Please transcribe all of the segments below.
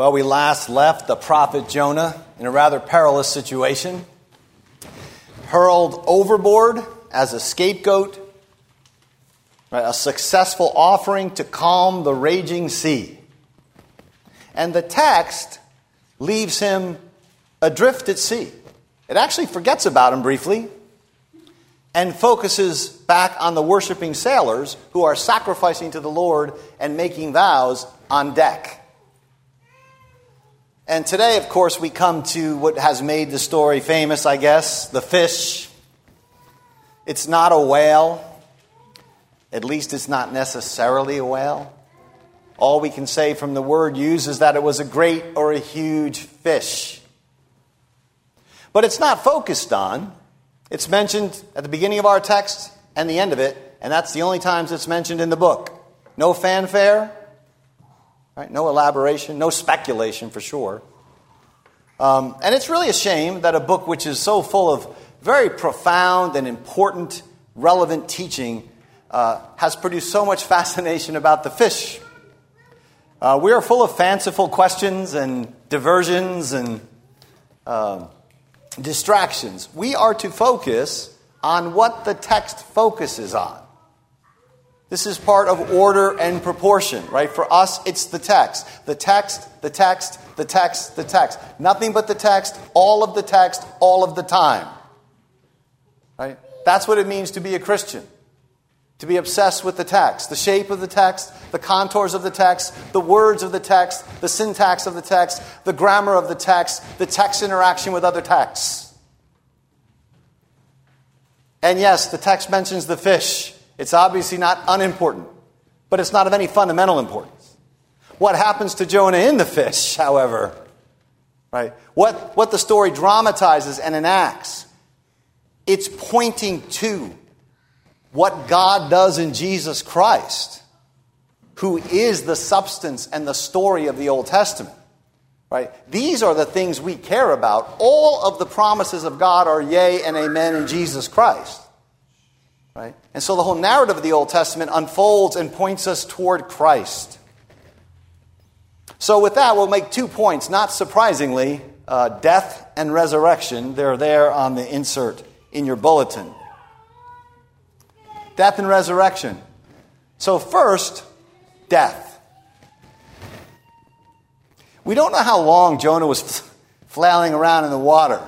Well, we last left the prophet Jonah in a rather perilous situation, hurled overboard as a scapegoat, right, a successful offering to calm the raging sea. And the text leaves him adrift at sea. It actually forgets about him briefly and focuses back on the worshiping sailors who are sacrificing to the Lord and making vows on deck. And today, of course, we come to what has made the story famous, I guess the fish. It's not a whale. At least it's not necessarily a whale. All we can say from the word used is that it was a great or a huge fish. But it's not focused on. It's mentioned at the beginning of our text and the end of it, and that's the only times it's mentioned in the book. No fanfare, Right? No elaboration, no speculation for sure. Um, and it's really a shame that a book which is so full of very profound and important, relevant teaching uh, has produced so much fascination about the fish. Uh, we are full of fanciful questions and diversions and uh, distractions. We are to focus on what the text focuses on. This is part of order and proportion, right? For us, it's the text. The text, the text, the text, the text. Nothing but the text, all of the text, all of the time. Right? That's what it means to be a Christian. To be obsessed with the text, the shape of the text, the contours of the text, the words of the text, the syntax of the text, the grammar of the text, the text interaction with other texts. And yes, the text mentions the fish. It's obviously not unimportant, but it's not of any fundamental importance. What happens to Jonah in the fish, however, right? What, what the story dramatizes and enacts, it's pointing to what God does in Jesus Christ, who is the substance and the story of the Old Testament. Right? These are the things we care about. All of the promises of God are yea and amen in Jesus Christ. Right? And so the whole narrative of the Old Testament unfolds and points us toward Christ. So, with that, we'll make two points. Not surprisingly, uh, death and resurrection. They're there on the insert in your bulletin. Death and resurrection. So, first, death. We don't know how long Jonah was flailing around in the water,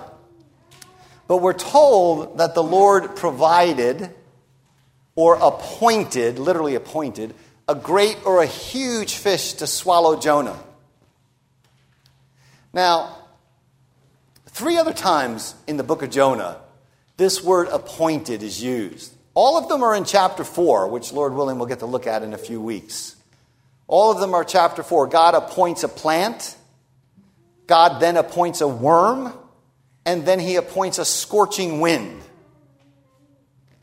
but we're told that the Lord provided or appointed, literally appointed, a great or a huge fish to swallow Jonah. Now, three other times in the book of Jonah, this word appointed is used. All of them are in chapter 4, which Lord willing we'll get to look at in a few weeks. All of them are chapter 4. God appoints a plant, God then appoints a worm, and then he appoints a scorching wind.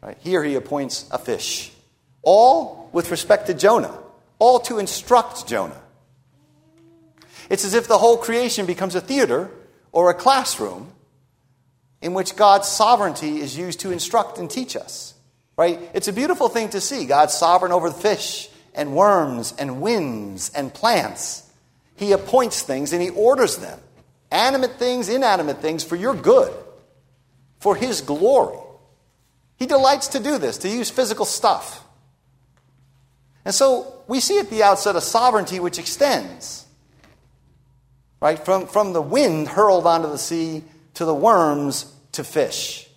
Right? Here he appoints a fish. All with respect to Jonah, all to instruct Jonah. It's as if the whole creation becomes a theater or a classroom in which God's sovereignty is used to instruct and teach us. Right? It's a beautiful thing to see. God's sovereign over the fish and worms and winds and plants. He appoints things and he orders them. Animate things, inanimate things for your good, for his glory. He delights to do this, to use physical stuff. And so we see at the outset a sovereignty which extends, right, from, from the wind hurled onto the sea to the worms to fish.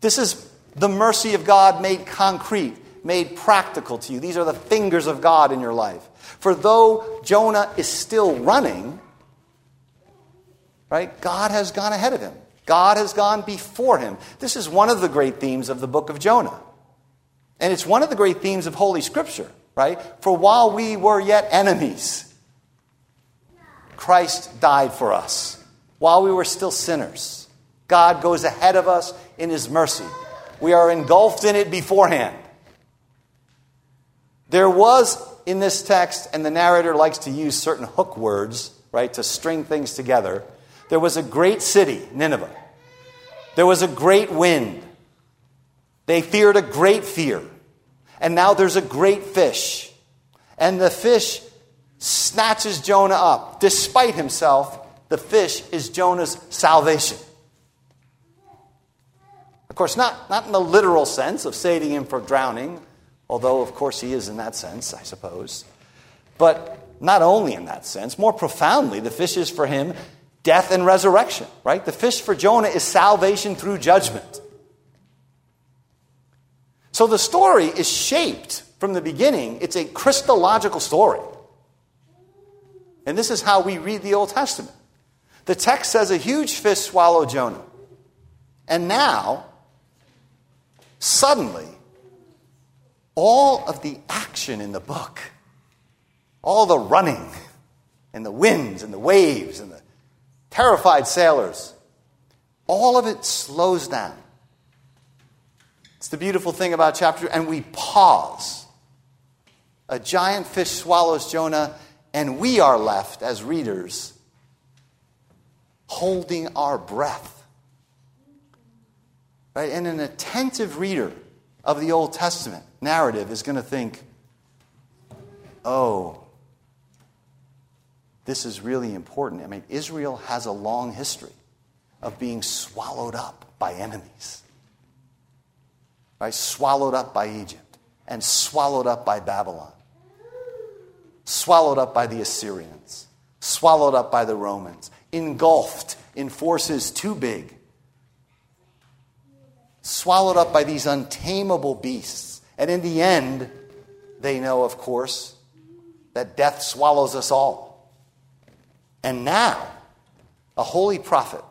This is the mercy of God made concrete, made practical to you. These are the fingers of God in your life. For though Jonah is still running, right, God has gone ahead of him. God has gone before him. This is one of the great themes of the book of Jonah. And it's one of the great themes of Holy Scripture, right? For while we were yet enemies, Christ died for us. While we were still sinners, God goes ahead of us in his mercy. We are engulfed in it beforehand. There was in this text, and the narrator likes to use certain hook words, right, to string things together. There was a great city, Nineveh. There was a great wind. They feared a great fear. And now there's a great fish. And the fish snatches Jonah up. Despite himself, the fish is Jonah's salvation. Of course, not, not in the literal sense of saving him from drowning, although, of course, he is in that sense, I suppose. But not only in that sense, more profoundly, the fish is for him death and resurrection, right? The fish for Jonah is salvation through judgment. So the story is shaped from the beginning, it's a Christological story. And this is how we read the Old Testament. The text says a huge fish swallowed Jonah. And now, suddenly, all of the action in the book, all the running, and the winds, and the waves, and the terrified sailors, all of it slows down. It's the beautiful thing about chapter, and we pause. A giant fish swallows Jonah, and we are left as readers holding our breath. Right? And an attentive reader of the Old Testament narrative is going to think, oh, this is really important. I mean, Israel has a long history of being swallowed up by enemies. Right? Swallowed up by Egypt and swallowed up by Babylon. Swallowed up by the Assyrians. Swallowed up by the Romans engulfed in forces too big, swallowed up by these untamable beasts. And in the end, they know, of course, that death swallows us all. And now, a holy prophet,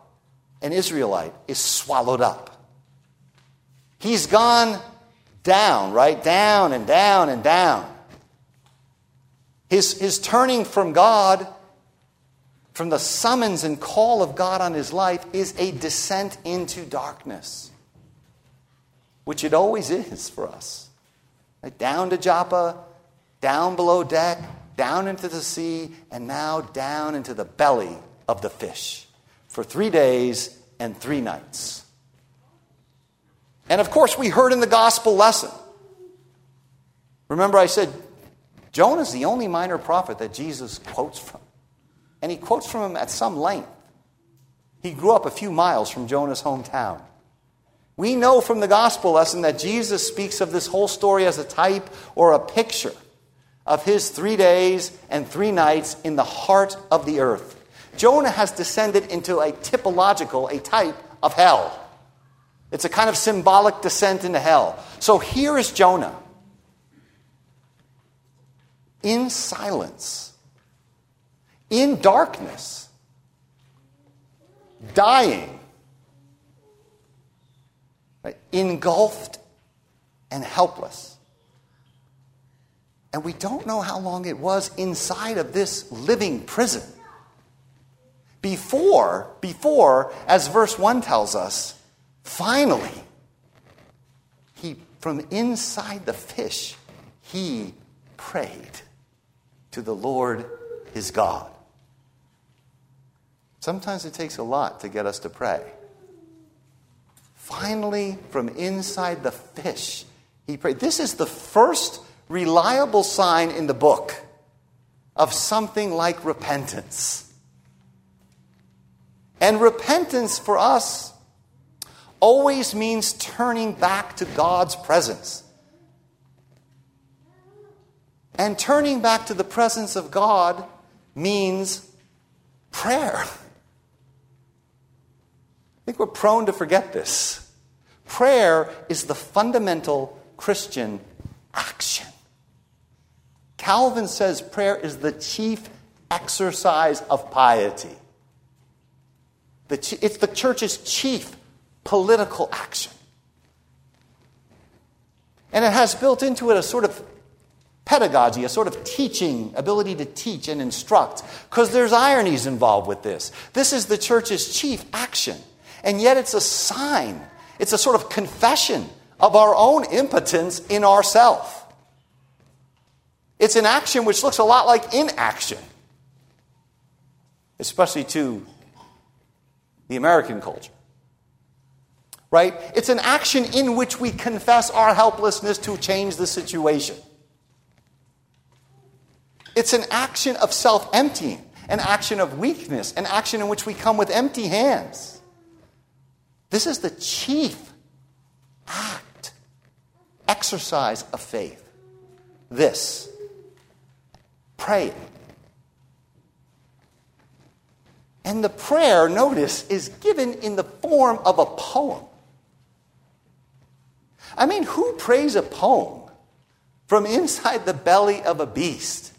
an Israelite, is swallowed up. He's gone down, right? Down and down and down. His, his turning from God from the summons and call of God on his life is a descent into darkness, which it always is for us. Down to Joppa, down below deck, down into the sea, and now down into the belly of the fish for three days and three nights. And of course, we heard in the gospel lesson. Remember, I said Jonah's the only minor prophet that Jesus quotes from. And he quotes from him at some length. He grew up a few miles from Jonah's hometown. We know from the gospel lesson that Jesus speaks of this whole story as a type or a picture of his three days and three nights in the heart of the earth. Jonah has descended into a typological, a type of hell. It's a kind of symbolic descent into hell. So here is Jonah in silence in darkness, dying, right? engulfed and helpless. And we don't know how long it was inside of this living prison. Before, before, as verse 1 tells us, finally, he from inside the fish, he prayed to the Lord his God. Sometimes it takes a lot to get us to pray. Finally, from inside the fish, he prayed. This is the first reliable sign in the book of something like repentance. And repentance for us always means turning back to God's presence. And turning back to the presence of God means prayer. I think we're prone to forget this. Prayer is the fundamental Christian action. Calvin says prayer is the chief exercise of piety. it's the church's chief political action. And it has built into it a sort of pedagogy, a sort of teaching, ability to teach and instruct, because there's ironies involved with this. This is the church's chief action. And yet it's a sign, it's a sort of confession of our own impotence in ourself. It's an action which looks a lot like inaction, especially to the American culture. Right? It's an action in which we confess our helplessness to change the situation. It's an action of self emptying, an action of weakness, an action in which we come with empty hands. This is the chief act, exercise of faith. This praying. And the prayer, notice, is given in the form of a poem. I mean, who prays a poem from inside the belly of a beast?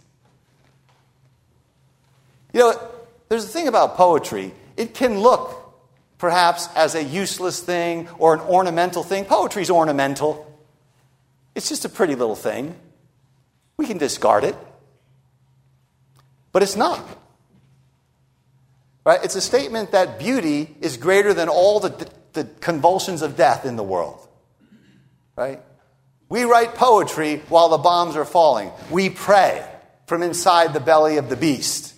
You know, there's a thing about poetry. It can look perhaps as a useless thing or an ornamental thing. Poetry's ornamental. It's just a pretty little thing. We can discard it. But it's not. Right? It's a statement that beauty is greater than all the, the convulsions of death in the world. Right? We write poetry while the bombs are falling. We pray from inside the belly of the beast.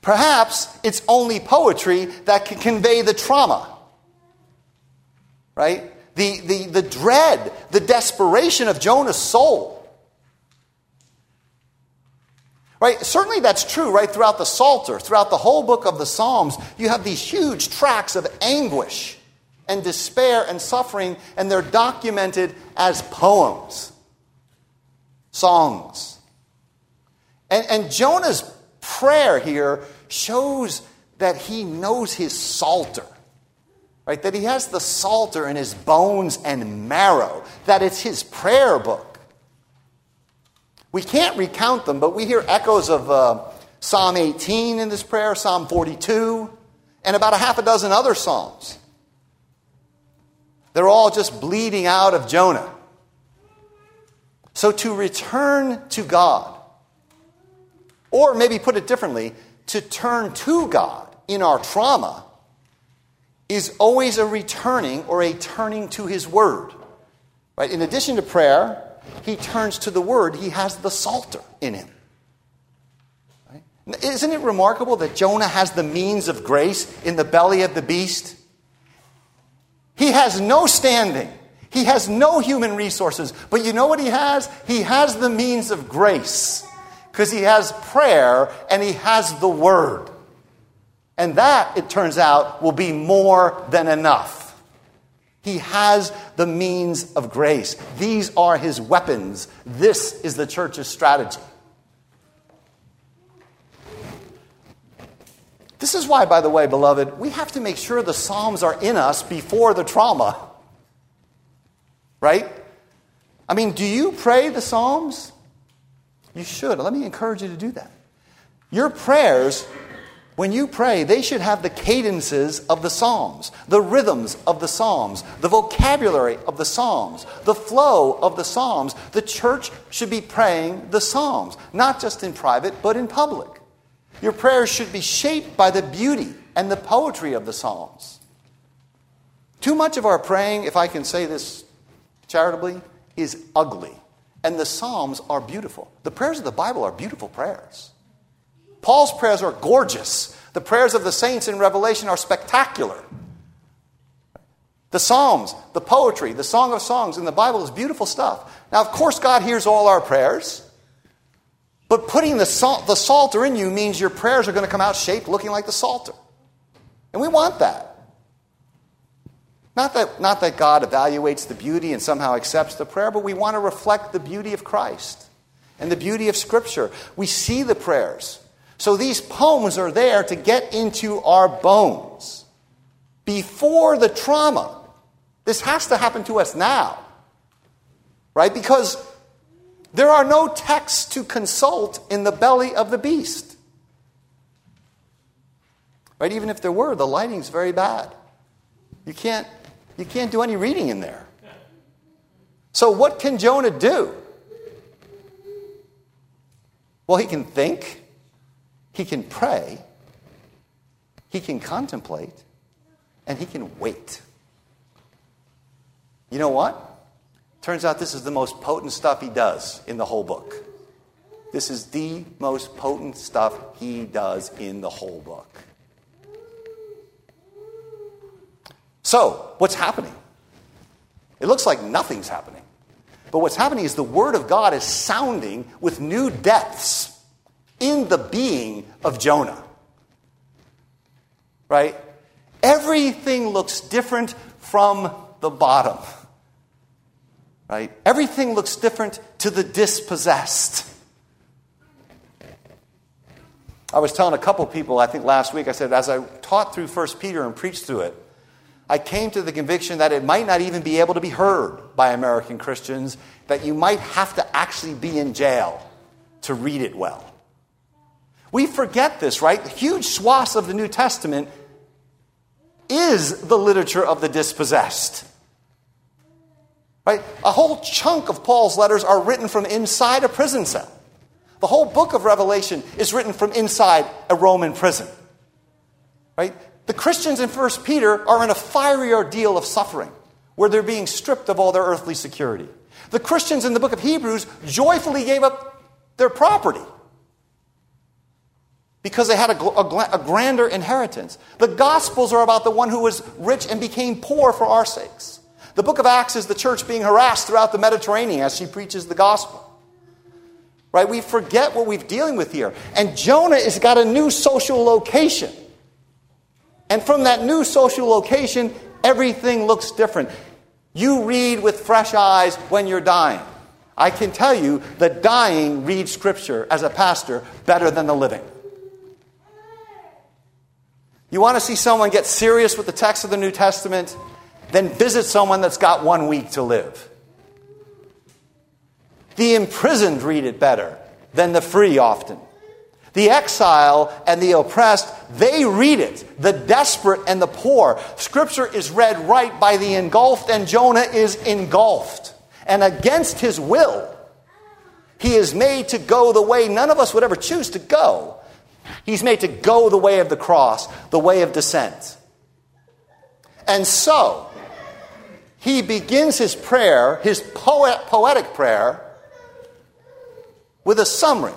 Perhaps it's only poetry that can convey the trauma. Right? The, the, the dread, the desperation of Jonah's soul. Right? Certainly that's true right throughout the Psalter, throughout the whole book of the Psalms. You have these huge tracks of anguish and despair and suffering, and they're documented as poems, songs. And, and Jonah's prayer here shows that he knows his Psalter. Right? That he has the Psalter in his bones and marrow, that it's his prayer book. We can't recount them, but we hear echoes of uh, Psalm 18 in this prayer, Psalm 42, and about a half a dozen other Psalms. They're all just bleeding out of Jonah. So to return to God, or maybe put it differently, to turn to God in our trauma is always a returning or a turning to His Word. Right? In addition to prayer, he turns to the Word, he has the Psalter in him. Right? Isn't it remarkable that Jonah has the means of grace in the belly of the beast? He has no standing. He has no human resources. But you know what he has? He has the means of grace because he has prayer and he has the Word. And that, it turns out, will be more than enough. He has the means of grace. These are his weapons. This is the church's strategy. This is why, by the way, beloved, we have to make sure the Psalms are in us before the trauma. Right? I mean, do you pray the Psalms? You should. Let me encourage you to do that. Your prayers when you pray, they should have the cadences of the Psalms, the rhythms of the Psalms, the vocabulary of the Psalms, the flow of the Psalms. The church should be praying the Psalms, not just in private, but in public. Your prayers should be shaped by the beauty and the poetry of the Psalms. Too much of our praying, if I can say this charitably, is ugly. And the Psalms are beautiful. The prayers of the Bible are beautiful prayers. Paul's prayers are gorgeous. The prayers of the saints in Revelation are spectacular. The Psalms, the poetry, the Song of Songs in the Bible is beautiful stuff. Now, of course, God hears all our prayers, but putting the, salt, the Psalter in you means your prayers are going to come out shaped looking like the Psalter. And we want that. Not that, not that God evaluates the beauty and somehow accepts the prayer, but we want to reflect the beauty of Christ and the beauty of Scripture. We see the prayers. So these poems are there to get into our bones before the trauma. This has to happen to us now, right? Because there are no texts to consult in the belly of the beast. Right? Even if there were, the lighting's very bad. You can't, you can't do any reading in there. So, what can Jonah do? Well, he can think. He can pray, he can contemplate, and he can wait. You know what? Turns out this is the most potent stuff he does in the whole book. This is the most potent stuff he does in the whole book. So, what's happening? It looks like nothing's happening. But what's happening is the Word of God is sounding with new depths in the being of Jonah. Right? Everything looks different from the bottom. Right? Everything looks different to the dispossessed. I was telling a couple people, I think last week, I said, as I taught through 1 Peter and preached through it, I came to the conviction that it might not even be able to be heard by American Christians, that you might have to actually be in jail to read it well. We forget this, right? Huge swaths of the New Testament is the literature of the dispossessed. Right? A whole chunk of Paul's letters are written from inside a prison cell. The whole book of Revelation is written from inside a Roman prison. Right? The Christians in 1 Peter are in a fiery ordeal of suffering where they're being stripped of all their earthly security. The Christians in the book of Hebrews joyfully gave up their property because they had a, a, a, grander inheritance. The Gospels are about the one who was rich and became poor for our sakes. The book of Acts is the church being harassed throughout the Mediterranean as she preaches the gospel. Right? We forget what we're dealing with here. And Jonah has got a new social location. And from that new social location, everything looks different. You read with fresh eyes when you're dying. I can tell you that dying reads Scripture as a pastor better than the living. You want to see someone get serious with the text of the New Testament? Then visit someone that's got one week to live. The imprisoned read it better than the free often. The exile and the oppressed, they read it. The desperate and the poor. Scripture is read right by the engulfed, and Jonah is engulfed. And against his will, he is made to go the way none of us would ever choose to go. He's made to go the way of the cross, the way of descent. And so, he begins his prayer, his poet, poetic prayer, with a summary.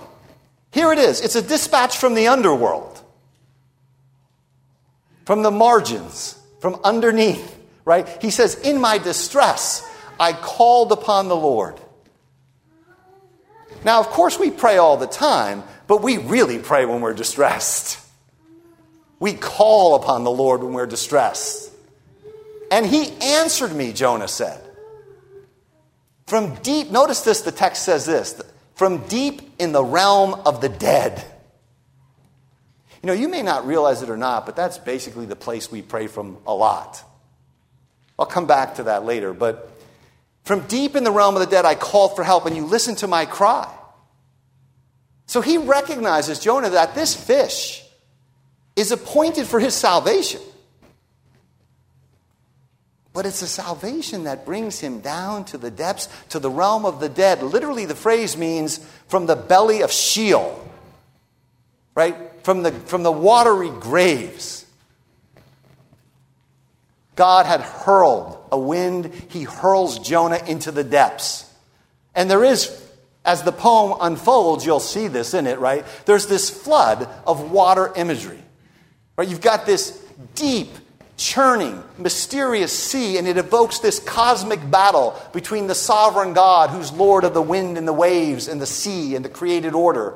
Here it is it's a dispatch from the underworld, from the margins, from underneath, right? He says, In my distress, I called upon the Lord. Now, of course, we pray all the time, but we really pray when we're distressed. We call upon the Lord when we're distressed. And he answered me, Jonah said. From deep, notice this, the text says this from deep in the realm of the dead. You know, you may not realize it or not, but that's basically the place we pray from a lot. I'll come back to that later, but from deep in the realm of the dead, I called for help, and you listened to my cry. So he recognizes, Jonah, that this fish is appointed for his salvation. But it's a salvation that brings him down to the depths, to the realm of the dead. Literally, the phrase means from the belly of Sheol, right? From the, from the watery graves. God had hurled a wind, he hurls Jonah into the depths. And there is, as the poem unfolds, you'll see this in it, right? There's this flood of water imagery. Right? You've got this deep, churning, mysterious sea, and it evokes this cosmic battle between the sovereign God, who's Lord of the wind and the waves and the sea and the created order,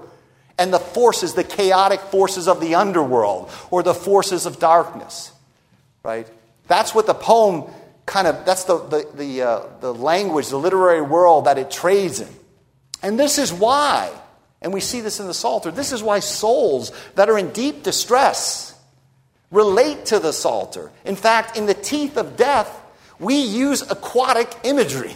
and the forces, the chaotic forces of the underworld or the forces of darkness. Right? That's what the poem kind of, that's the, the, the, uh, the language, the literary world that it trades in. And this is why, and we see this in the Psalter, this is why souls that are in deep distress, relate to the Psalter. In fact, in the teeth of death, we use aquatic imagery.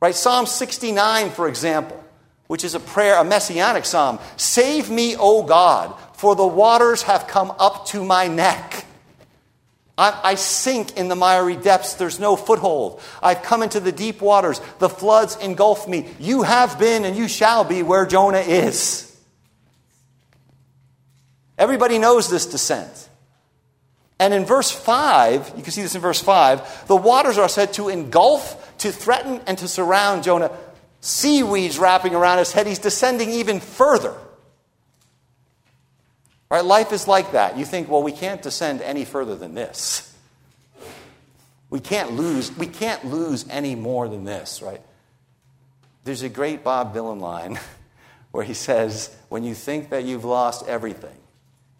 Right? Psalm 69, for example, which is a prayer, a messianic psalm. Save me, O God, for the waters have come up to my neck. I, I, sink in the miry depths. There's no foothold. I've come into the deep waters. The floods engulf me. You have been and you shall be where Jonah is. Everybody knows this descent. And in verse 5, you can see this in verse 5, the waters are said to engulf, to threaten, and to surround Jonah. Seaweeds wrapping around his head. He's descending even further. Right? Life is like that. You think, well, we can't descend any further than this. We can't lose, we can't lose any more than this, right? There's a great Bob Dylan line where he says, When you think that you've lost everything,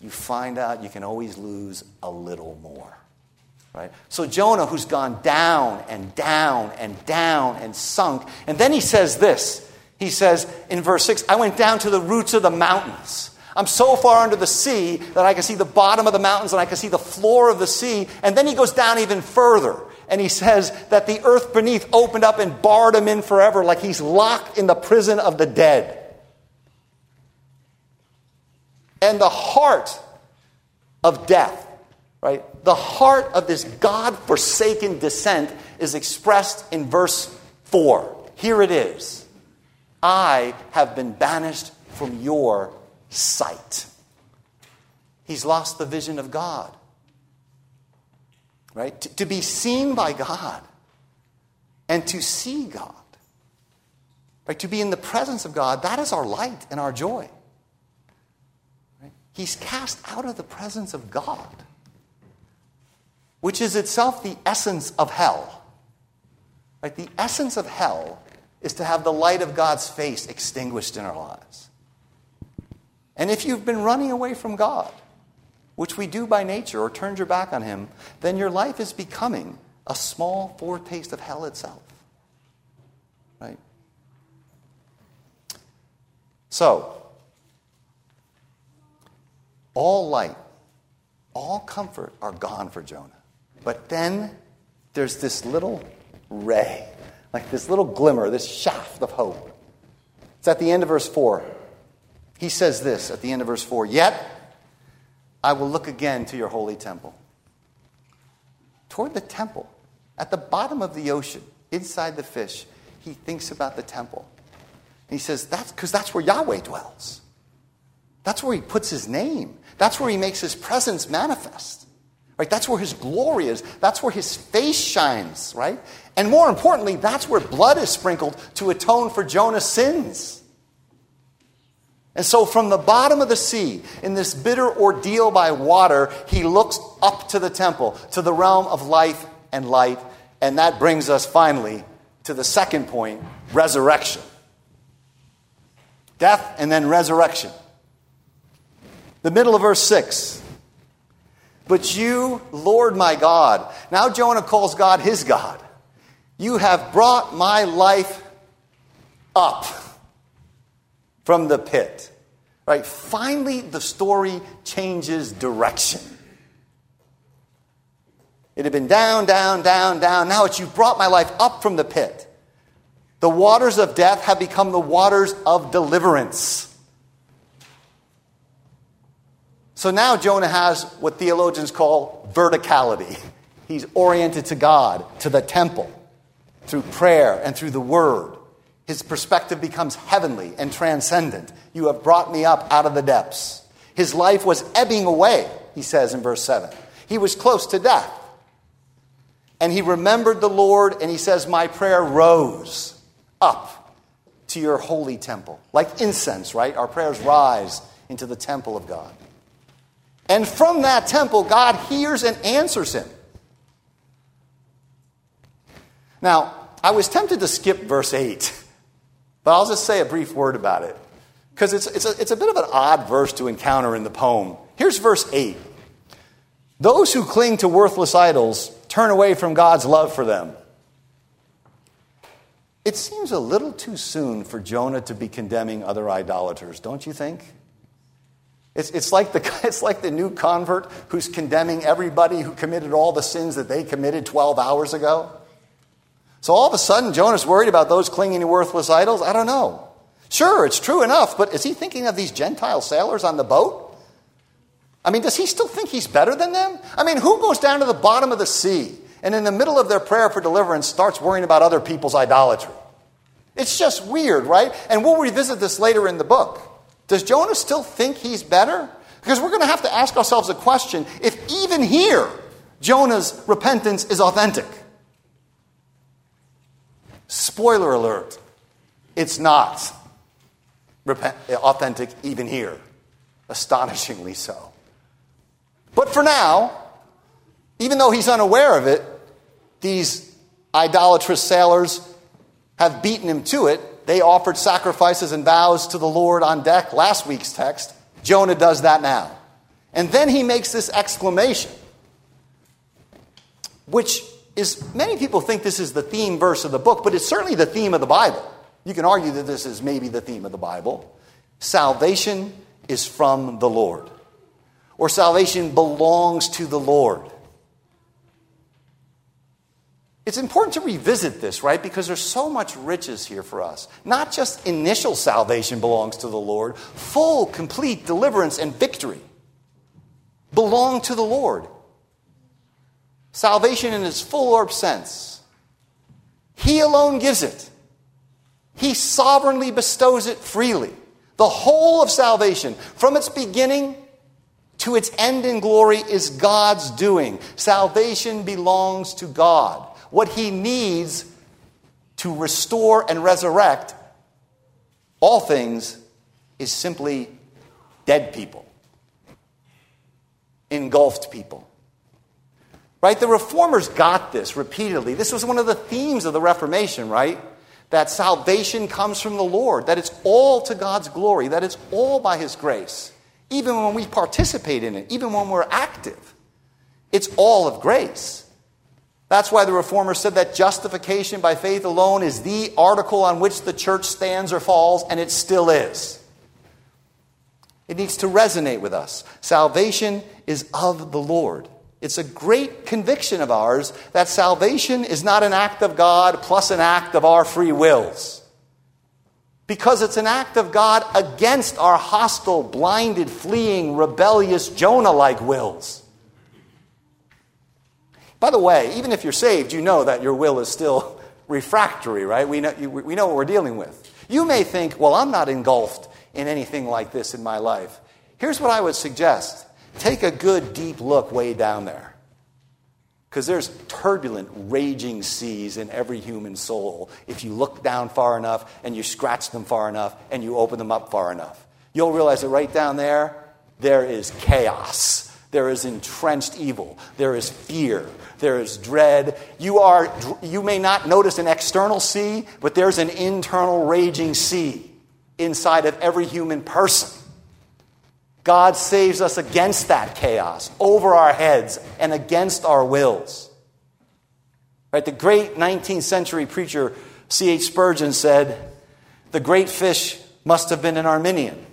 you find out you can always lose a little more. Right? So Jonah, who's gone down and down and down and sunk, and then he says this. He says in verse 6, I went down to the roots of the mountains. I'm so far under the sea that I can see the bottom of the mountains and I can see the floor of the sea. And then he goes down even further. And he says that the earth beneath opened up and barred him in forever, like he's locked in the prison of the dead. And the heart of death, right? The heart of this God forsaken descent is expressed in verse 4. Here it is I have been banished from your sight. He's lost the vision of God. Right? To, to be seen by God and to see God. Right? To be in the presence of God, that is our light and our joy. Right? He's cast out of the presence of God, which is itself the essence of hell. Right? The essence of hell is to have the light of God's face extinguished in our lives. And if you've been running away from God, which we do by nature, or turned your back on Him, then your life is becoming a small foretaste of hell itself. Right? So, all light, all comfort are gone for Jonah. But then there's this little ray, like this little glimmer, this shaft of hope. It's at the end of verse 4. He says this at the end of verse 4 Yet I will look again to your holy temple. Toward the temple, at the bottom of the ocean, inside the fish, he thinks about the temple. And he says, That's because that's where Yahweh dwells. That's where he puts his name. That's where he makes his presence manifest. Right? That's where his glory is. That's where his face shines, right? And more importantly, that's where blood is sprinkled to atone for Jonah's sins. And so, from the bottom of the sea, in this bitter ordeal by water, he looks up to the temple, to the realm of life and light. And that brings us finally to the second point resurrection. Death and then resurrection. The middle of verse 6. But you, Lord my God, now Jonah calls God his God. You have brought my life up from the pit. Right? Finally, the story changes direction. It had been down, down, down, down. Now it's you brought my life up from the pit. The waters of death have become the waters of deliverance. So now Jonah has what theologians call verticality. He's oriented to God, to the temple, through prayer and through the word. His perspective becomes heavenly and transcendent. You have brought me up out of the depths. His life was ebbing away, he says in verse 7. He was close to death. And he remembered the Lord, and he says, My prayer rose up to your holy temple. Like incense, right? Our prayers rise into the temple of God. And from that temple, God hears and answers him. Now, I was tempted to skip verse 8 but I'll just say a brief word about it because it's, it's, a, it's a bit of an odd verse to encounter in the poem. Here's verse 8 Those who cling to worthless idols turn away from God's love for them. It seems a little too soon for Jonah to be condemning other idolaters, don't you think? It's, it's, like the, it's like the new convert who's condemning everybody who committed all the sins that they committed 12 hours ago. So all of a sudden, Jonah's worried about those clinging to worthless idols? I don't know. Sure, it's true enough, but is he thinking of these Gentile sailors on the boat? I mean, does he still think he's better than them? I mean, who goes down to the bottom of the sea and in the middle of their prayer for deliverance starts worrying about other people's idolatry? It's just weird, right? And we'll revisit this later in the book. Does Jonah still think he's better? Because we're going to have to ask ourselves a question if even here, Jonah's repentance is authentic. Spoiler alert, it's not authentic even here. Astonishingly so. But for now, even though he's unaware of it, these idolatrous sailors have beaten him to it, they offered sacrifices and vows to the Lord on deck, last week's text. Jonah does that now. And then he makes this exclamation, which is, many people think this is the theme verse of the book, but it's certainly the theme of the Bible. You can argue that this is maybe the theme of the Bible. Salvation is from the Lord, or salvation belongs to the Lord. It's important to revisit this, right? Because there's so much riches here for us. Not just initial salvation belongs to the Lord, full, complete deliverance and victory belong to the Lord. Salvation in its full orb sense. He alone gives it. He sovereignly bestows it freely. The whole of salvation, from its beginning to its end in glory, is God's doing. Salvation belongs to God. What He needs to restore and resurrect all things is simply dead people, engulfed people. Right? The reformers got this repeatedly. This was one of the themes of the Reformation, right? that salvation comes from the Lord, that it's all to God's glory, that it's all by His grace, even when we participate in it, even when we're active. It's all of grace. That's why the Reformers said that justification by faith alone is the article on which the church stands or falls, and it still is. It needs to resonate with us. Salvation is of the Lord. It's a great conviction of ours that salvation is not an act of God plus an act of our free wills. Because it's an act of God against our hostile, blinded, fleeing, rebellious, Jonah like wills. By the way, even if you're saved, you know that your will is still refractory, right? We know, we know what we're dealing with. You may think, well, I'm not engulfed in anything like this in my life. Here's what I would suggest Take a good deep look way down there. Because there's turbulent, raging seas in every human soul if you look down far enough and you scratch them far enough and you open them up far enough. You'll realize that right down there, there is chaos. There is entrenched evil. There is fear. There is dread. You, are, you may not notice an external sea, but there's an internal raging sea inside of every human person. God saves us against that chaos, over our heads, and against our wills. Right? The great 19th century preacher C.H. Spurgeon said, The great fish must have been an Arminian.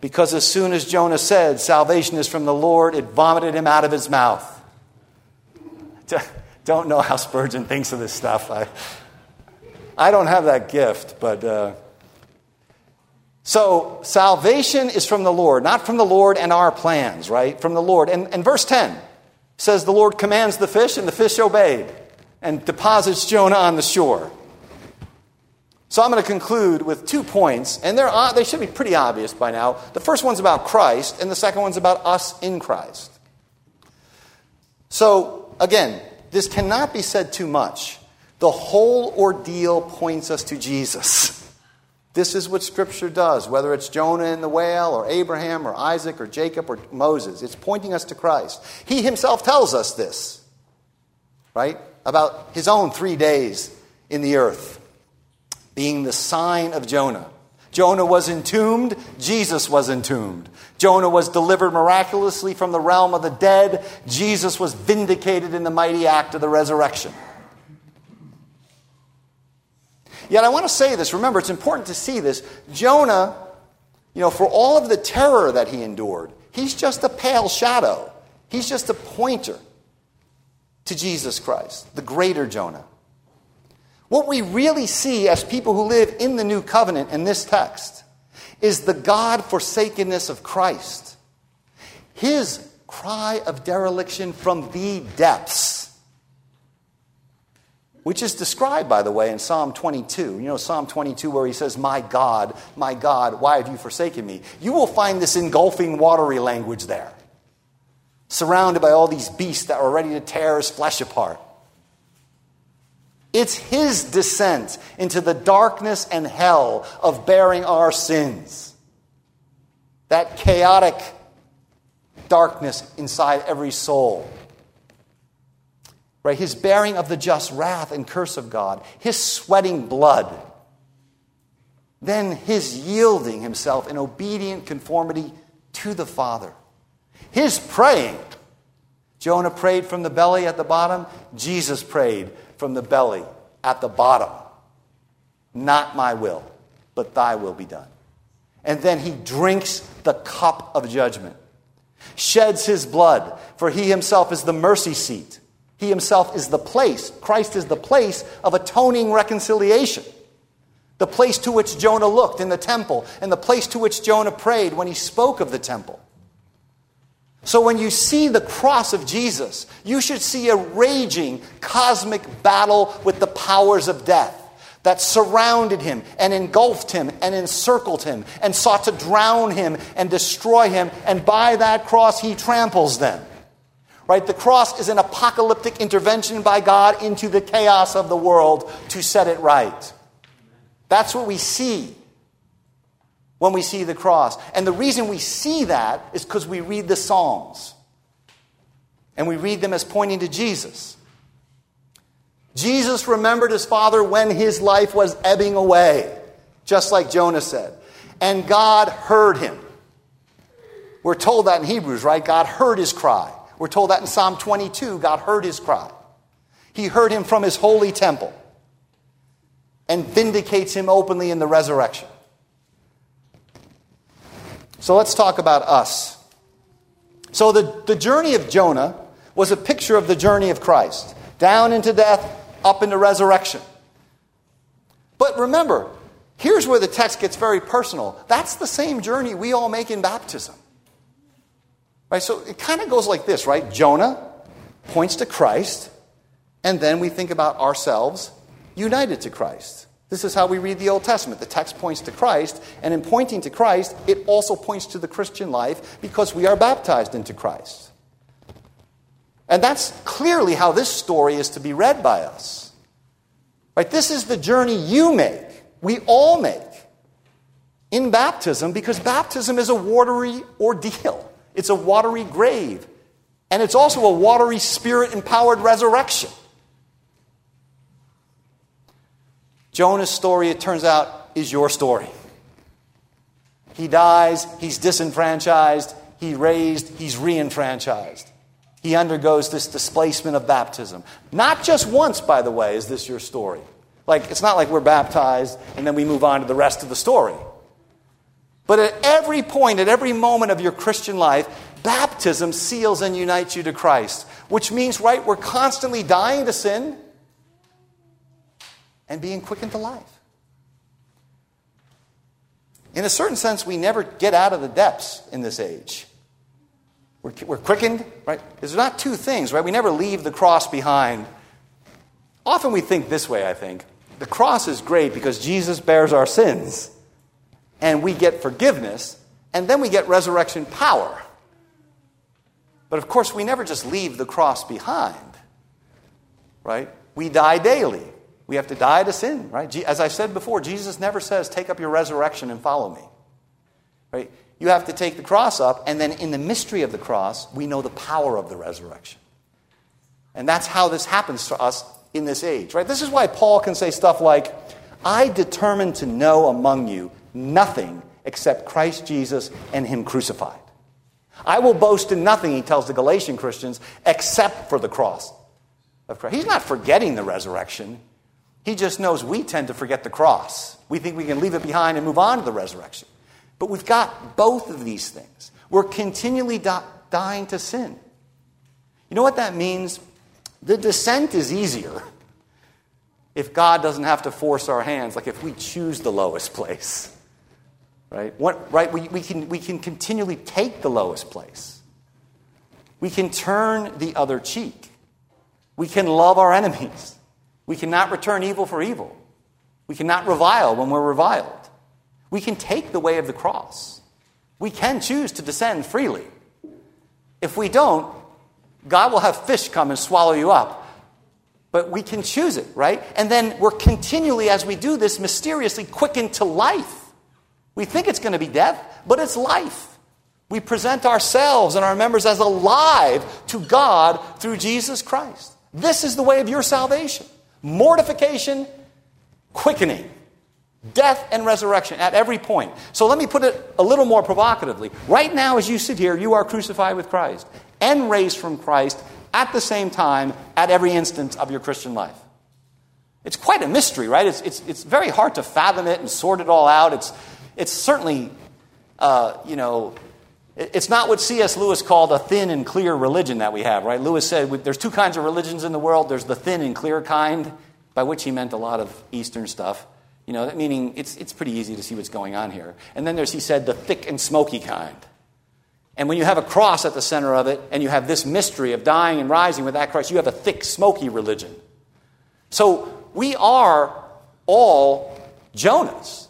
Because as soon as Jonah said, Salvation is from the Lord, it vomited him out of his mouth. Don't know how Spurgeon thinks of this stuff. I, I don't have that gift, but. Uh, so, salvation is from the Lord, not from the Lord and our plans, right? From the Lord. And, and verse 10 says the Lord commands the fish, and the fish obeyed and deposits Jonah on the shore. So, I'm going to conclude with two points, and they're, uh, they should be pretty obvious by now. The first one's about Christ, and the second one's about us in Christ. So, again, this cannot be said too much. The whole ordeal points us to Jesus. This is what Scripture does, whether it's Jonah in the whale, or Abraham, or Isaac, or Jacob, or Moses. It's pointing us to Christ. He himself tells us this, right? About his own three days in the earth being the sign of Jonah. Jonah was entombed, Jesus was entombed. Jonah was delivered miraculously from the realm of the dead, Jesus was vindicated in the mighty act of the resurrection. Yet I want to say this. Remember, it's important to see this. Jonah, you know, for all of the terror that he endured, he's just a pale shadow. He's just a pointer to Jesus Christ, the greater Jonah. What we really see as people who live in the new covenant in this text is the God forsakenness of Christ. His cry of dereliction from the depths which is described, by the way, in Psalm 22. You know, Psalm 22, where he says, My God, my God, why have you forsaken me? You will find this engulfing, watery language there, surrounded by all these beasts that are ready to tear his flesh apart. It's his descent into the darkness and hell of bearing our sins. That chaotic darkness inside every soul right? His bearing of the just wrath and curse of God, his sweating blood then his yielding himself in obedient conformity to the Father. His praying. Jonah prayed from the belly at the bottom, Jesus prayed from the belly at the bottom. Not my will, but thy will be done. And then he drinks the cup of judgment, sheds his blood, for he himself is the mercy seat. He himself is the place. Christ is the place of atoning reconciliation. The place to which Jonah looked in the temple, and the place to which Jonah prayed when he spoke of the temple. So when you see the cross of Jesus, you should see a raging cosmic battle with the powers of death that surrounded him and engulfed him and encircled him and sought to drown him and destroy him. And by that cross, he tramples them. Right? The cross is an apocalyptic intervention by God into the chaos of the world to set it right. That's what we see when we see the cross. And the reason we see that is because we read the Psalms. And we read them as pointing to Jesus. Jesus remembered his father when his life was ebbing away, just like Jonah said. And God heard him. We're told that in Hebrews, right? God heard his cry. We're told that in Psalm 22, God heard his cry. He heard him from his holy temple and vindicates him openly in the resurrection. So let's talk about us. So the, the journey of Jonah was a picture of the journey of Christ down into death, up into resurrection. But remember, here's where the text gets very personal. That's the same journey we all make in baptism. Right? So it kind of goes like this, right? Jonah points to Christ, and then we think about ourselves united to Christ. This is how we read the Old Testament. The text points to Christ, and in pointing to Christ, it also points to the Christian life because we are baptized into Christ. And that's clearly how this story is to be read by us. Right? This is the journey you make, we all make in baptism because baptism is a watery ordeal. It's a watery grave. And it's also a watery spirit empowered resurrection. Jonah's story, it turns out, is your story. He dies, he's disenfranchised, he raised, he's reenfranchised. He undergoes this displacement of baptism. Not just once, by the way, is this your story. Like, it's not like we're baptized and then we move on to the rest of the story. But at every point, at every moment of your Christian life, baptism seals and unites you to Christ, which means, right, we're constantly dying to sin and being quickened to life. In a certain sense, we never get out of the depths in this age. We're, we're quickened, right? There's not two things, right? We never leave the cross behind. Often we think this way, I think. The cross is great because Jesus bears our sins, and we get forgiveness, and then we get resurrection power. But of course, we never just leave the cross behind, right? We die daily. We have to die to sin, right? As I said before, Jesus never says, Take up your resurrection and follow me. Right? You have to take the cross up, and then in the mystery of the cross, we know the power of the resurrection. And that's how this happens to us in this age, right? This is why Paul can say stuff like, I determined to know among you nothing except Christ Jesus and Him crucified. I will boast in nothing, he tells the Galatian Christians, except for the cross of Christ. He's not forgetting the resurrection. He just knows we tend to forget the cross. We think we can leave it behind and move on to the resurrection. But we've got both of these things. We're continually dying to sin. You know what that means? The descent is easier if God doesn't have to force our hands, like if we choose the lowest place. Right? What, right? We, we, can, we can continually take the lowest place. We can turn the other cheek. We can love our enemies. We cannot return evil for evil. We cannot revile when we're reviled. We can take the way of the cross. We can choose to descend freely. If we don't, God will have fish come and swallow you up. But we can choose it, right? And then we're continually, as we do this, mysteriously quickened to life. We think it's going to be death, but it's life. We present ourselves and our members as alive to God through Jesus Christ. This is the way of your salvation mortification, quickening. Death and resurrection at every point. So let me put it a little more provocatively. Right now, as you sit here, you are crucified with Christ and raised from Christ at the same time at every instance of your Christian life. It's quite a mystery, right? It's, it's, it's very hard to fathom it and sort it all out. It's, it's certainly, uh, you know, it's not what C.S. Lewis called a thin and clear religion that we have, right? Lewis said there's two kinds of religions in the world there's the thin and clear kind, by which he meant a lot of Eastern stuff. You know, meaning it's, it's pretty easy to see what's going on here. And then there's, he said, the thick and smoky kind. And when you have a cross at the center of it, and you have this mystery of dying and rising with that cross, you have a thick, smoky religion. So we are all Jonahs.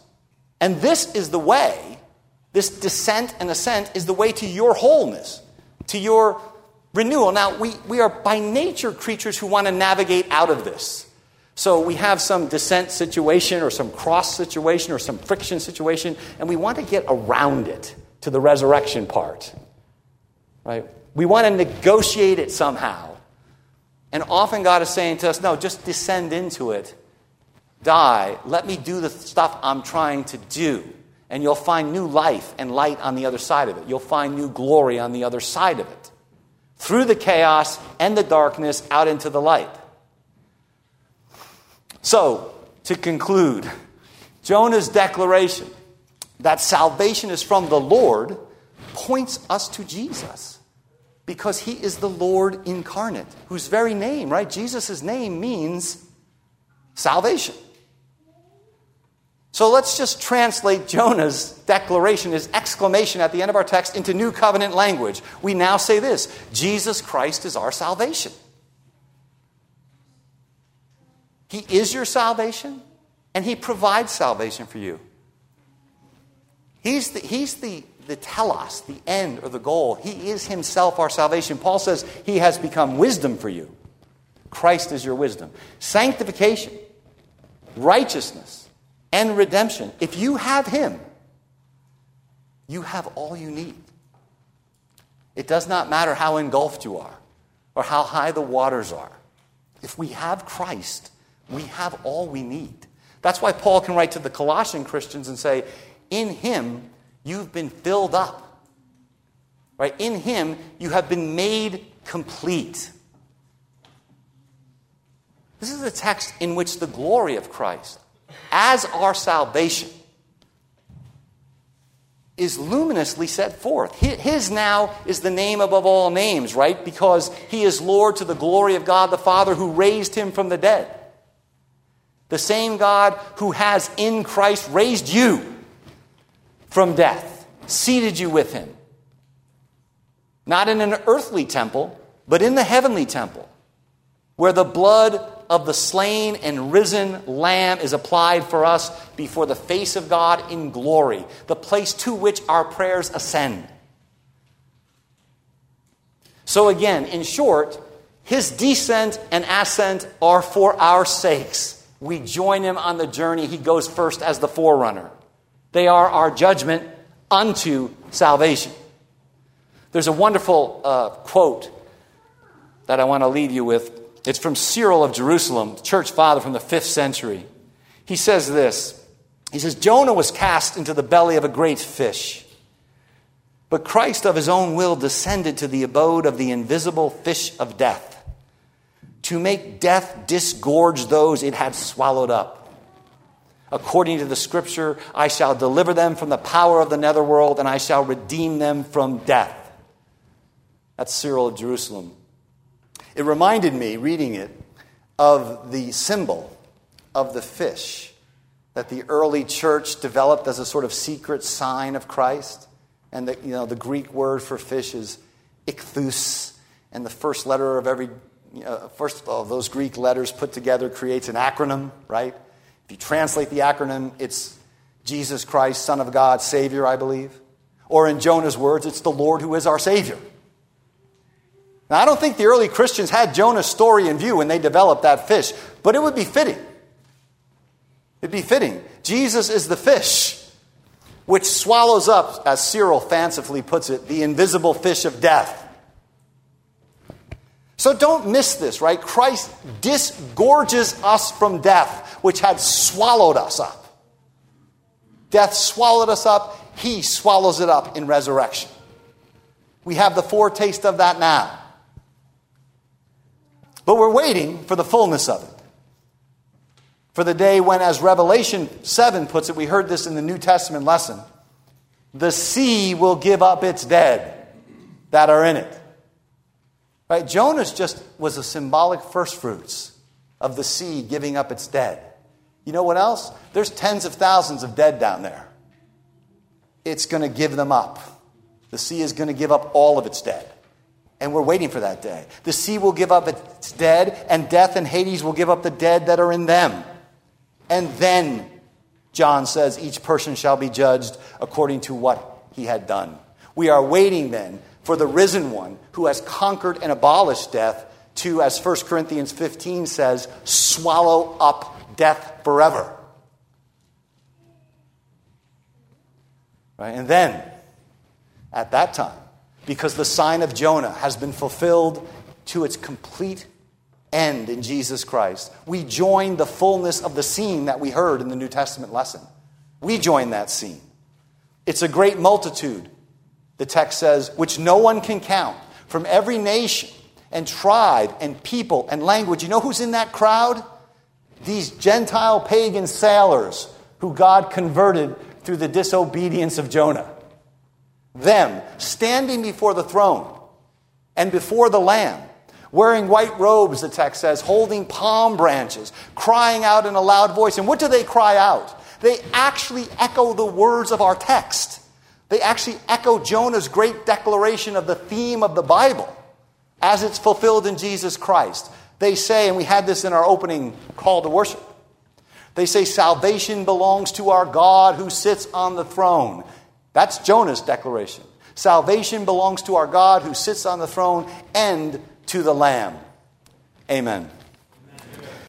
And this is the way, this descent and ascent is the way to your wholeness, to your renewal. Now, we, we are by nature creatures who want to navigate out of this. So we have some descent situation or some cross situation or some friction situation, and we want to get around it to the resurrection part. Right? We want to negotiate it somehow. And often God is saying to us, no, just descend into it. Die. Let me do the stuff I'm trying to do. And you'll find new life and light on the other side of it. You'll find new glory on the other side of it. Through the chaos and the darkness out into the light. So, to conclude, Jonah's declaration that salvation is from the Lord points us to Jesus because he is the Lord incarnate, whose very name, right? Jesus' name means salvation. So let's just translate Jonah's declaration, his exclamation at the end of our text, into new covenant language. We now say this Jesus Christ is our salvation. He is your salvation, and He provides salvation for you. He's the, he's the, the telos, the end or the goal. He is Himself our salvation. Paul says He has become wisdom for you. Christ is your wisdom. Sanctification, righteousness, and redemption. If you have Him, you have all you need. It does not matter how engulfed you are or how high the waters are. If we have Christ, we have all we need. That's why Paul can write to the Colossian Christians and say, In him you've been filled up. Right? In him you have been made complete. This is a text in which the glory of Christ, as our salvation, is luminously set forth. His now is the name above all names, right? Because he is Lord to the glory of God the Father who raised him from the dead. The same God who has in Christ raised you from death, seated you with him. Not in an earthly temple, but in the heavenly temple, where the blood of the slain and risen Lamb is applied for us before the face of God in glory, the place to which our prayers ascend. So, again, in short, his descent and ascent are for our sakes we join him on the journey. He goes first as the forerunner. They are our judgment unto salvation. There's a wonderful uh, quote that I want to leave you with. It's from Cyril of Jerusalem, church father from the fifth century. He says this He says, Jonah was cast into the belly of a great fish, but Christ of his own will descended to the abode of the invisible fish of death to make death disgorge those it had swallowed up. According to the scripture, I shall deliver them from the power of the netherworld, and I shall redeem them from death. That's Cyril of Jerusalem. It reminded me, reading it, of the symbol of the fish that the early church developed as a sort of secret sign of Christ. And the, you know, the Greek word for fish is ichthus, and the first letter of every uh, first of all, those Greek letters put together creates an acronym, right? If you translate the acronym, it's Jesus Christ, Son of God, Savior, I believe. Or in Jonah's words, it's the Lord who is our Savior. Now, I don't think the early Christians had Jonah's story in view when they developed that fish, but it would be fitting. It'd be fitting. Jesus is the fish which swallows up, as Cyril fancifully puts it, the invisible fish of death. So don't miss this, right? Christ disgorges us from death, which had swallowed us up. Death swallowed us up, he swallows it up in resurrection. We have the foretaste of that now. But we're waiting for the fullness of it. For the day when, as Revelation 7 puts it, we heard this in the New Testament lesson, the sea will give up its dead that are in it. Right? Jonah's just was a symbolic first fruits of the sea giving up its dead. You know what else? There's tens of thousands of dead down there. It's going to give them up. The sea is going to give up all of its dead. And we're waiting for that day. The sea will give up its dead, and death and Hades will give up the dead that are in them. And then, John says, each person shall be judged according to what he had done. We are waiting then for the risen one who has conquered and abolished death to, as 1 Corinthians 15 says, swallow up death forever. Right? And then, at that time, because the sign of Jonah has been fulfilled to its complete end in Jesus Christ, we join the fullness of the scene that we heard in the New Testament lesson. We join that scene. It's a great multitude, the text says, which no one can count, from every nation and tribe and people and language. You know who's in that crowd? These Gentile pagan sailors who God converted through the disobedience of Jonah. Them standing before the throne and before the Lamb, wearing white robes, the text says, holding palm branches, crying out in a loud voice. And what do they cry out? They actually echo the words of our text. They actually echo Jonah's great declaration of the theme of the Bible as it's fulfilled in Jesus Christ. They say, and we had this in our opening call to worship, they say, Salvation belongs to our God who sits on the throne. That's Jonah's declaration. Salvation belongs to our God who sits on the throne and to the Lamb. Amen.